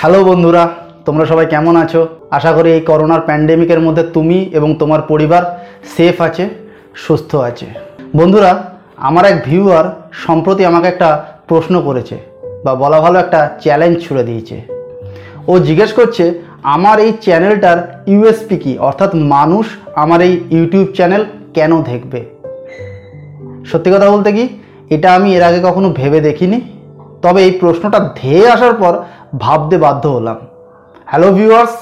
Hello বন্ধুরা, তোমরা সবাই কেমন আছো? আশা করি এই করোনার প্যান্ডেমিকের মধ্যে তুমি এবং তোমার পরিবার সেফ আছে, সুস্থ আছে। বন্ধুরা, আমার এক ভিউয়ার সম্প্রতি আমাকে একটা প্রশ্ন করেছে বা বলা ভালো একটা চ্যালেঞ্জ ছুড়ে দিয়েছে। ও জিজ্ঞেস করছে, আমার এই চ্যানেলটার ইউএসপি কি? অর্থাৎ মানুষ আমার এই ইউটিউব চ্যানেল কেন দেখবে? সত্যি কথা বলতে কি, এটা আমি এর আগে কখনো ভেবে দেখিনি। তবে এই প্রশ্নটা ধেয়ে আসার পর ভাবতে বাধ্য হলাম। Hello viewers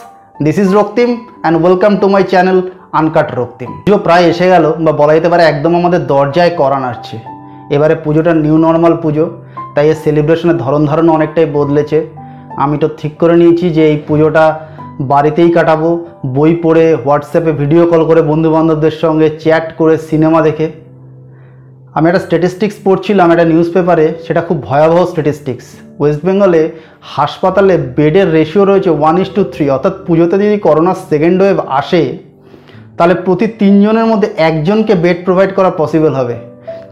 this is Raktim and welcome to my channel uncut Raktim Pujo প্রায় এসে গেল বা বলা যেতে পারে একদম আমাদের দরজায় করান আসছে। এবারে পুজোটা নিউ নর্মাল পুজো, তাই এর সেলিব্রেশনের ধরন ধারণ অনেকটাই বদলেছে। আমি তো ঠিক করে নিয়েছি যে এই পুজোটা বাড়িতেই কাটাবো, বই পড়ে হোয়াটসঅ্যাপে ভিডিও কল করে বন্ধু বান্ধবদের সঙ্গে চ্যাট করে সিনেমা দেখে। আমি একটা স্ট্যাটিস্টিক্স পড়ছিলাম একটা নিউজ পেপারে সেটা খুব ভয়াবহ স্ট্যাটিস্টিক্স ওয়েস্ট বেঙ্গলে হাসপাতালে বেডের রেশিও রয়েছে ওয়ান ইস টু থ্রি অর্থাৎ পুজোতে যদি করোনার সেকেন্ড ওয়েভ আসে, তাহলে প্রতি তিনজনের মধ্যে একজনকে বেড প্রোভাইড করা পসিবল হবে।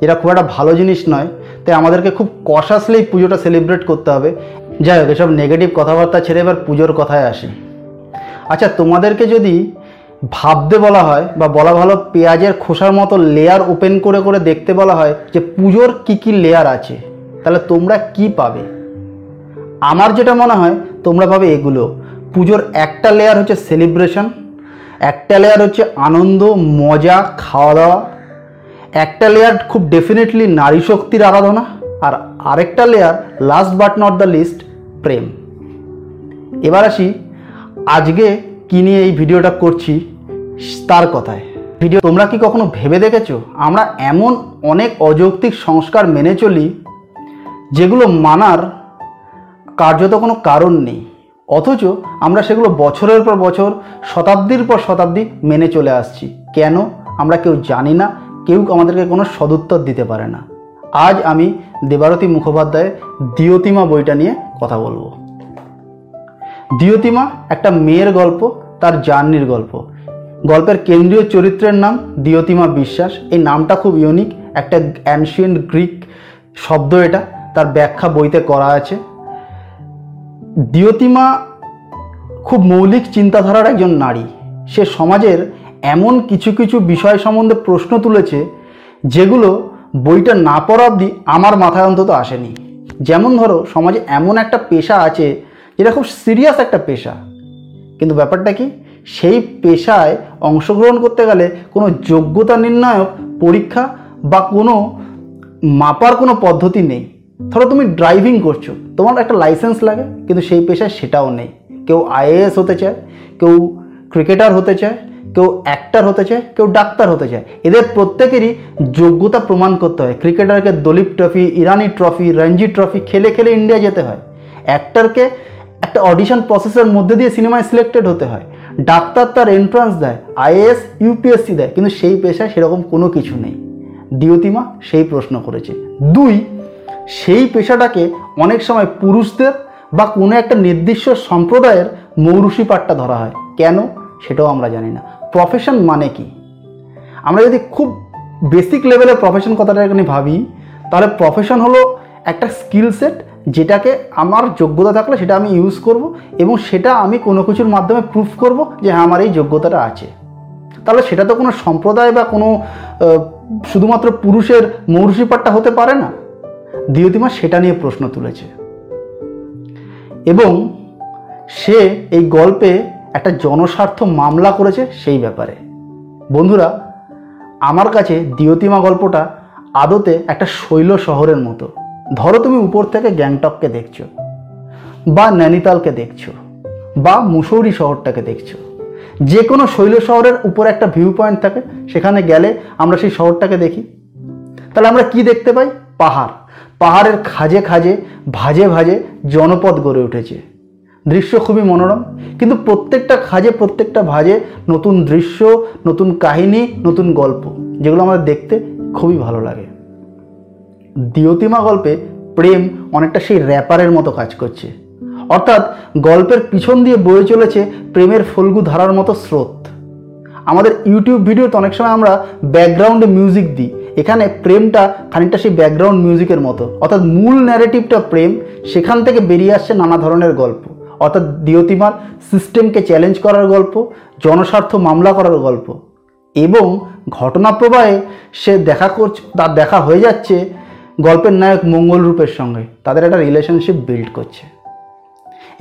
এটা খুব একটা ভালো জিনিস নয়। তাই আমাদেরকে খুব কশাসলি পুজোটা সেলিব্রেট করতে হবে। যাই হোক, এসব নেগেটিভ কথাবার্তা ছেড়ে এবার পুজোর কথায় আসি। আচ্ছা তোমাদেরকে যদি ভাবতে বলা হয় বা বলা ভালো পেঁয়াজের খোসার মতো লেয়ার ওপেন করে করে দেখতে বলা হয় যে পুজোর কি কি লেয়ার আছে। তাহলে তোমরা কি পাবে? আমার যেটা মনে হয়, তোমরা পাবে এগুলো। পুজোর একটা লেয়ার হচ্ছে সেলিব্রেশন একটা লেয়ার হচ্ছে আনন্দ, মজা খাওয়া দাওয়া একটা লেয়ার খুব ডেফিনেটলি নারী শক্তির আরাধনা আর আরেকটা layer last but not the least প্রেম। এবার আসি, আজকে কি নিয়ে এই ভিডিওটা করছি? তার কথায়। ভিডিও তোমরা কি কখনো ভেবে দেখেছ? আমরা এমন অনেক অযৌক্তিক সংস্কার মেনে চলি, যেগুলো মানার কার্যত কোনো কারণ নেই। অথচ আমরা সেগুলো বছরের পর বছর, শতাব্দীর পর শতাব্দী মেনে চলে আসছি। কেন? আমরা কেউ জানি না, কেউ আমাদেরকে কোনো সদুত্তর দিতে পারে না। আজ আমি দেবারতী মুখোপাধ্যায়ের দিয়তিমা বইটা নিয়ে কথা বলব। দিয়তিমা একটা মেয়ের গল্প, তার জার্নির গল্প। গল্পের কেন্দ্রীয় চরিত্রের নাম দিয়তিমা বিশ্বাস। এই নামটা খুব ইউনিক একটা অ্যানশিয়েন্ট গ্রিক শব্দ এটা, তার ব্যাখ্যা বইতে করা আছে। দিয়তিমা খুব মৌলিক চিন্তাধারার একজন নারী। সে সমাজের এমন কিছু কিছু বিষয় সম্বন্ধে প্রশ্ন তুলেছে, যেগুলো বইটা না পড়া অবধি আমার মাথায় অন্তত আসেনি। যেমন ধরো, সমাজে এমন একটা পেশা আছে, যেটা খুব সিরিয়াস একটা পেশা। কিন্তু ব্যাপারটা কি? সেই পেশায় অংশগ্রহণ করতে গেলে কোনো যোগ্যতা নির্ণায়ক পরীক্ষা বা কোনো মাপার কোনো পদ্ধতি নেই। ধরো তুমি ড্রাইভিং করছ, তোমার একটা লাইসেন্স লাগে, কিন্তু সেই পেশায় সেটাও নেই। কেউ আইএএস হতে চায়, কেউ ক্রিকেটার হতে চায়, কেউ অ্যাক্টার হতে চায়, কেউ ডাক্তার হতে চায়। এদের প্রত্যেকেরই যোগ্যতা প্রমাণ করতে হয়। ক্রিকেটারকে Duleep trophy Irani trophy Ranji trophy খেলে খেলে ইন্ডিয়া যেতে হয়। অ্যাক্টারকে একটা অডিশন প্রসেসের মধ্যে দিয়ে সিনেমায় সিলেক্টেড হতে হয়। ডাক্তার তার এন্ট্রান্স দেয় আইএএস ইউপিএসসি দেয়, কিন্তু সেই পেশায় সেরকম কোনো কিছু নেই। দিয়তিমা সেই প্রশ্ন করেছে। দুই, সেই পেশাটাকে অনেক সময় পুরুষদের বা কোনো একটা নির্দিষ্ট সম্প্রদায়ের মৌরুষি পাট্টা ধরা হয়। কেন? সেটাও আমরা জানি না। প্রফেশন মানে কি? আমরা যদি খুব বেসিক লেভেলের প্রফেশন কথাটা এখানে ভাবি, তাহলে প্রফেশন হলো একটা স্কিল সেট যেটাকে আমার যোগ্যতা থাকলে সেটা আমি ইউজ করব এবং সেটা আমি কোনো কিছুর মাধ্যমে প্রুফ করব যে হ্যাঁ আমার এই যোগ্যতাটা আছে। তাহলে সেটা তো কোনো সম্প্রদায় বা কোনো শুধুমাত্র পুরুষের মৌরুষিপাটটা হতে পারে না। দিয়তিমা সেটা নিয়ে প্রশ্ন তুলেছে। এবং সে এই গল্পে একটা জনস্বার্থ মামলা করেছে সেই ব্যাপারে। বন্ধুরা, আমার কাছে দিয়তিমা গল্পটা আদতে একটা শৈল শহরের মতো। ধরো তুমি উপর থেকে গ্যাংটককে দেখছ, বা নৈনিতালকে দেখছ, বা মুসৌরি শহরটাকে দেখছ। যে কোনো শৈল শহরের উপর একটা ভিউ পয়েন্ট থাকে, সেখানে গেলে আমরা সেই শহরটাকে দেখি। তাহলে আমরা কি দেখতে পাই? পাহাড়। পাহাড়ের খাজে খাজে, ভাজে ভাজে জনপদ গড়ে উঠেছে। দৃশ্য খুবই মনোরম, কিন্তু প্রত্যেকটা খাজে, প্রত্যেকটা ভাজে নতুন দৃশ্য, নতুন কাহিনী, নতুন গল্প, যেগুলো আমাদের দেখতে খুবই ভালো লাগে। দিয়তিমা গল্পে প্রেম অনেকটা সেই র্যাপারের মতো কাজ করছে। অর্থাৎ গল্পের পিছন দিয়ে বয়ে চলেছে প্রেমের ফল্গু ধারার মতো স্রোত। আমাদের ইউটিউব ভিডিওতে অনেক সময় আমরা ব্যাকগ্রাউন্ডে মিউজিক দিই। এখানে প্রেমটা খানিকটা সেই ব্যাকগ্রাউন্ড মিউজিকের মতো। অর্থাৎ মূল ন্যারেটিভটা প্রেম, সেখান থেকে বেরিয়ে আসছে নানা ধরনের গল্প। অর্থাৎ দিয়তিমার সিস্টেমকে চ্যালেঞ্জ করার গল্প, জনস্বার্থ মামলা করার গল্প। এবং ঘটনা প্রবাহে সে দেখা করছে, তার দেখা হয়ে যাচ্ছে গল্পের নায়ক মঙ্গল রূপের সঙ্গে তাদের একটা রিলেশনশিপ বিল্ড করছে।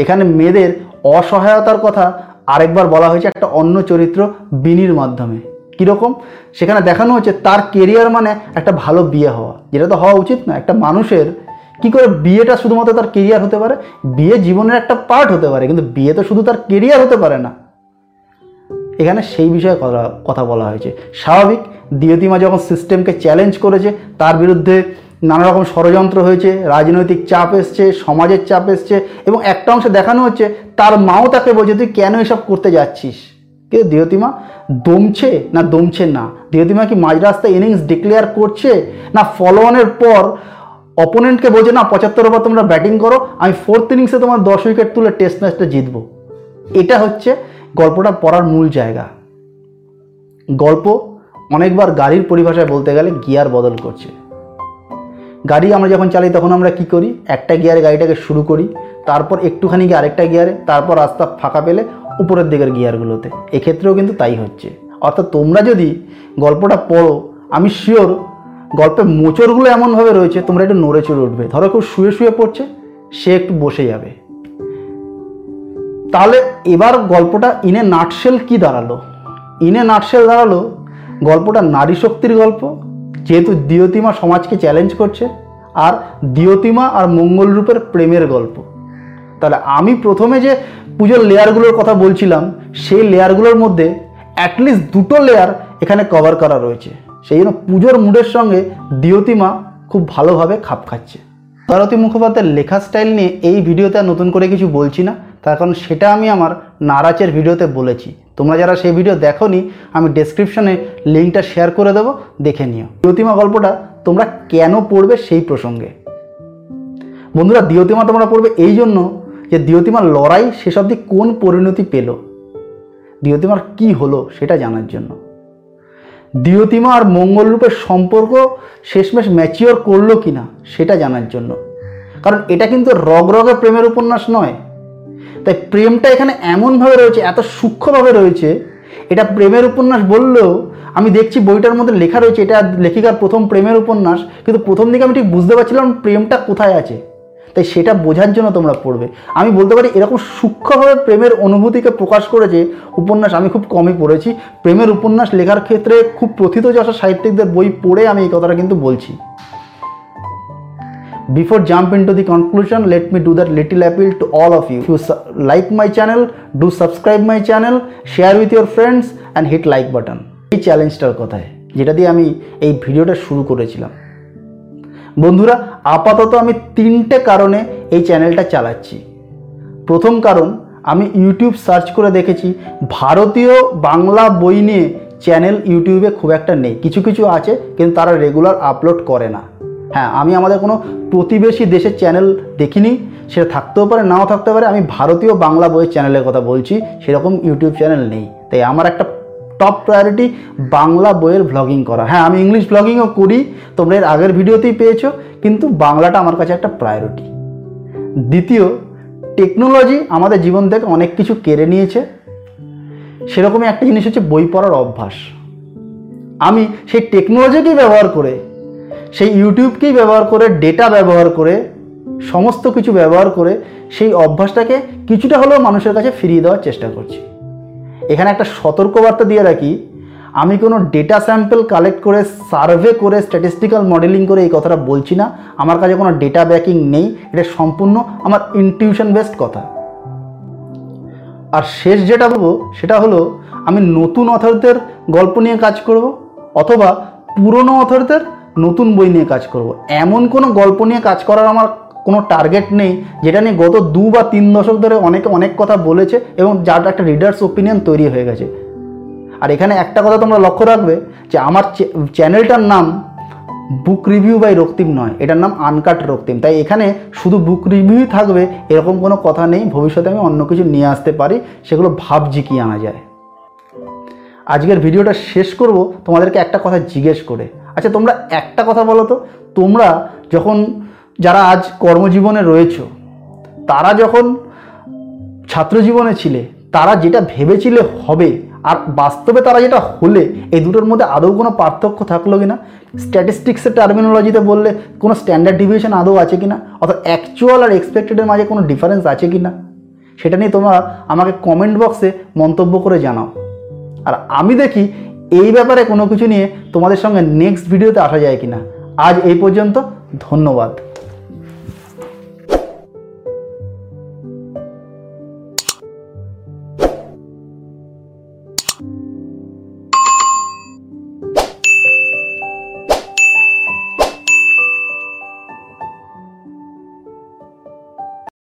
এখানে মেয়েদের অসহায়তার কথা আরেকবার বলা হয়েছে একটা অন্য চরিত্র বিনির মাধ্যমে। কীরকম? সেখানে দেখানো হচ্ছে তার কেরিয়ার মানে একটা ভালো বিয়ে হওয়া। যেটা তো হওয়া উচিত না একটা মানুষের কি করে বিয়েটা শুধুমাত্র তার কেরিয়ার হতে পারে? বিয়ে জীবনের একটা পার্ট হতে পারে, কিন্তু বিয়ে তো শুধু তার কেরিয়ার হতে পারে না। এখানে সেই বিষয়ে কথা বলা হয়েছে। স্বাভাবিক দিয়তিমা যখন সিস্টেমকে চ্যালেঞ্জ করেছে, তার বিরুদ্ধে নানা রকম ষড়যন্ত্র হয়েছে, রাজনৈতিক চাপ এসছে, সমাজের চাপ এসছে, এবং একটা অংশে দেখানো হচ্ছে, তার মাও তাকে বলছে, তুই কেন এসব করতে যাচ্ছিস? কিন্তু দিয়তিমা দমছে না দমছে না? দিয়তিমা কি মাঝ রাস্তায় ইনিংস ডিক্লেয়ার করছে? না ফলো অনের পর অপোনেন্টকে বলছে, না, পঁচাত্তর ওভার তোমরা ব্যাটিং করো, আমি ফোর্থ ইনিংসে তোমার দশ উইকেট তুলে টেস্ট ম্যাচটা জিতবো। এটা হচ্ছে গল্পটা পড়ার মূল জায়গা। গল্প অনেকবার গাড়ির পরিভাষায় বলতে গেলে গিয়ার বদল করছে। গাড়ি আমরা যখন চালাই তখন আমরা কি করি? একটা গিয়ারে গাড়িটাকে শুরু করি, তারপর একটুখানি গিয়ে আরেকটা গিয়ারে, তারপর রাস্তা ফাঁকা পেলে উপরের দিকের গিয়ারগুলোতে। এক্ষেত্রেও কিন্তু তাই হচ্ছে। অর্থাৎ তোমরা যদি গল্পটা পড়ো, আমি শিওর গল্পের মোচড়গুলো এমনভাবে রয়েছে, তোমরা একটু নড়ে চড়ে উঠবে। ধরো কেউ শুয়ে শুয়ে পড়ছে, সে একটু বসে যাবে। তাহলে এবার গল্পটা ইনে নাটশেল কি দাঁড়াল? ইনে নাটশেল দাঁড়াল গল্পটা নারী শক্তির গল্প যেহেতু দিয়তিমা সমাজকে চ্যালেঞ্জ করছে, আর দিয়তিমা আর মঙ্গল রূপের প্রেমের গল্প। তাহলে আমি প্রথমে যে পুজোর লেয়ারগুলোর কথা বলছিলাম, সেই লেয়ারগুলোর মধ্যে অ্যাটলিস্ট দুটো লেয়ার এখানে কভার করা রয়েছে। সেই জন্য পুজোর মুডের সঙ্গে দিয়তিমা খুব ভালোভাবে খাপ খাচ্ছে। ভারতী মুখোপাধ্যায়ের লেখা স্টাইল নিয়ে এই ভিডিওতে আর নতুন করে কিছু বলছি না। তার কারণ সেটা আমি আমার নারাচের ভিডিওতে বলেছি। তোমরা যারা সেই ভিডিও দেখোনি, আমি ডেসক্রিপশনে লিঙ্কটা শেয়ার করে দেবো, দেখে নিও। দিয়তিমা গল্পটা তোমরা কেন পড়বে সেই প্রসঙ্গে? বন্ধুরা দিয়তিমা তোমরা পড়বে এই জন্য যে দিয়তিমার লড়াই শেষ অবধি কোন পরিণতি পেল? দিয়তিমার কি হলো সেটা জানার জন্য। দিয়তিমা আর মঙ্গলরূপের সম্পর্ক শেষমেশ ম্যাচিওর করল কি না সেটা জানার জন্য। কারণ এটা কিন্তু রগরগে প্রেমের উপন্যাস নয়। তাই প্রেমটা এখানে এমনভাবে রয়েছে, এত সূক্ষ্মভাবে রয়েছে, এটা প্রেমের উপন্যাস বললেও আমি দেখছি বইটার মধ্যে লেখা রয়েছে, এটা লেখিকার প্রথম প্রেমের উপন্যাস, কিন্তু প্রথম দিকে আমি ঠিক বুঝতে পারছিলাম প্রেমটা কোথায় আছে। তাই সেটা বোঝার জন্য তোমরা পড়বে। আমি বলতে পারি এরকম সূক্ষ্মভাবে প্রেমের অনুভূতিকে প্রকাশ করেছে উপন্যাস আমি খুব কমই পড়েছি, প্রেমের উপন্যাস লেখার ক্ষেত্রে খুব প্রথিতযশা সাহিত্যিকদের বই পড়ে আমি এই কথাটা কিন্তু বলছি। Before jump into the conclusion let me do that little appeal to all of you if you like my channel do subscribe my channel share with your friends and hit like button এই চ্যালেঞ্জটার কথায় যেটা দিয়ে আমি এই ভিডিওটা শুরু করেছিলাম বন্ধুরা আপাতত আমি তিনটে কারণে এই চ্যানেলটা চালাচ্ছি প্রথম কারণ আমি ইউটিউব সার্চ করে দেখেছি ভারতীয় বাংলা বই নিয়ে চ্যানেল ইউটিউবে খুব একটা নেই কিছু কিছু আছে কিন্তু তারা রেগুলার আপলোড করে না হ্যাঁ আমি আমাদের কোনো প্রতিবেশী দেশের চ্যানেল দেখিনি, সেটা থাকতেও পারে, নাও থাকতে পারে, আমি ভারতীয় বাংলা বইয়ের চ্যানেলের কথা বলছি, সেরকম ইউটিউব চ্যানেল নেই। তাই আমার একটা টপ প্রায়োরিটি বাংলা বইয়ের ভ্লগিং করা। হ্যাঁ আমি ইংলিশ ভ্লগিংও করি, তোমরা এর আগের ভিডিওতেই পেয়েছ, কিন্তু বাংলাটা আমার কাছে একটা প্রায়োরিটি দ্বিতীয় টেকনোলজি আমাদের জীবন থেকে অনেক কিছু কেড়ে নিয়েছে। সেরকমই একটা জিনিস হচ্ছে বই পড়ার অভ্যাস। আমি সেই টেকনোলজিকেই ব্যবহার করে সেই ইউটিউবকেই ব্যবহার করে ডেটা ব্যবহার করে, সমস্ত কিছু ব্যবহার করে সেই অভ্যাসটাকে কিছুটা হলেও মানুষের কাছে ফিরিয়ে দেওয়ার চেষ্টা করছি। এখানে একটা সতর্কবার্তা দিয়ে রাখি, আমি কোনো ডেটা স্যাম্পল কালেক্ট করে সার্ভে করে স্ট্যাটিস্টিক্যাল মডেলিং করে এই কথাটা বলছি না। আমার কাছে কোনো ডেটা ব্যাকিং নেই, এটা সম্পূর্ণ আমার ইনটিউশন বেসড কথা। আর শেষ যেটা বলব, সেটা হলো আমি নতুন অথরদের গল্প নিয়ে কাজ করব, অথবা পুরনো অথরদের নতুন বই নিয়ে কাজ করব। এমন কোনো গল্প নিয়ে কাজ করার আমার কোনো টার্গেট নেই, যেটা নিয়ে গত দু বা তিন দশক ধরে অনেকে অনেক কথা বলেছে এবং যার একটা রিডার্স ওপিনিয়ন তৈরি হয়ে গেছে। আর এখানে একটা কথা তোমরা লক্ষ্য রাখবে, যে আমার চ্যানেলটার নাম বুক রিভিউ বাই রক্তিম নয়, এটার নাম আনকাট রক্তিম। তাই এখানে শুধু বুক রিভিউই থাকবে, এরকম কোনো কথা নেই, ভবিষ্যতে আমি অন্য কিছু নিয়ে আসতে পারি, সেগুলো ভাবজি কি আনা যায়। আজকের ভিডিওটা শেষ করব, তোমাদেরকে একটা কথা জিজ্ঞেস করে। আচ্ছা তোমরা একটা কথা বলো তো। তোমরা যখন, যারা আজ কর্মজীবনে রয়েছো, তারা যখন ছাত্র জীবনে ছিলে, তারা যেটা ভেবেছিলে হবে, আর বাস্তবে তারা যেটা হলে, এই দুটোর মধ্যে আদৌ কোনো পার্থক্য থাকল কিনা? স্ট্যাটিস্টিক্সের টার্মিনোলজিতে বললে কোনো স্ট্যান্ডার্ড ডিভিয়েশন আদৌ আছে কিনা? অর্থাৎ অ্যাকচুয়াল আর এক্সপেক্টেডের মাঝে কোনো ডিফারেন্স আছে কিনা? সেটা নিয়ে তোমরা আমাকে কমেন্ট বক্সে মন্তব্য করে জানাও। আর আমি দেখি এই ব্যাপারে কোনো কিছু নিয়ে তোমাদের সঙ্গে নেক্সট ভিডিওতে আসা যায় কিনা। আজ এই পর্যন্ত, ধন্যবাদ।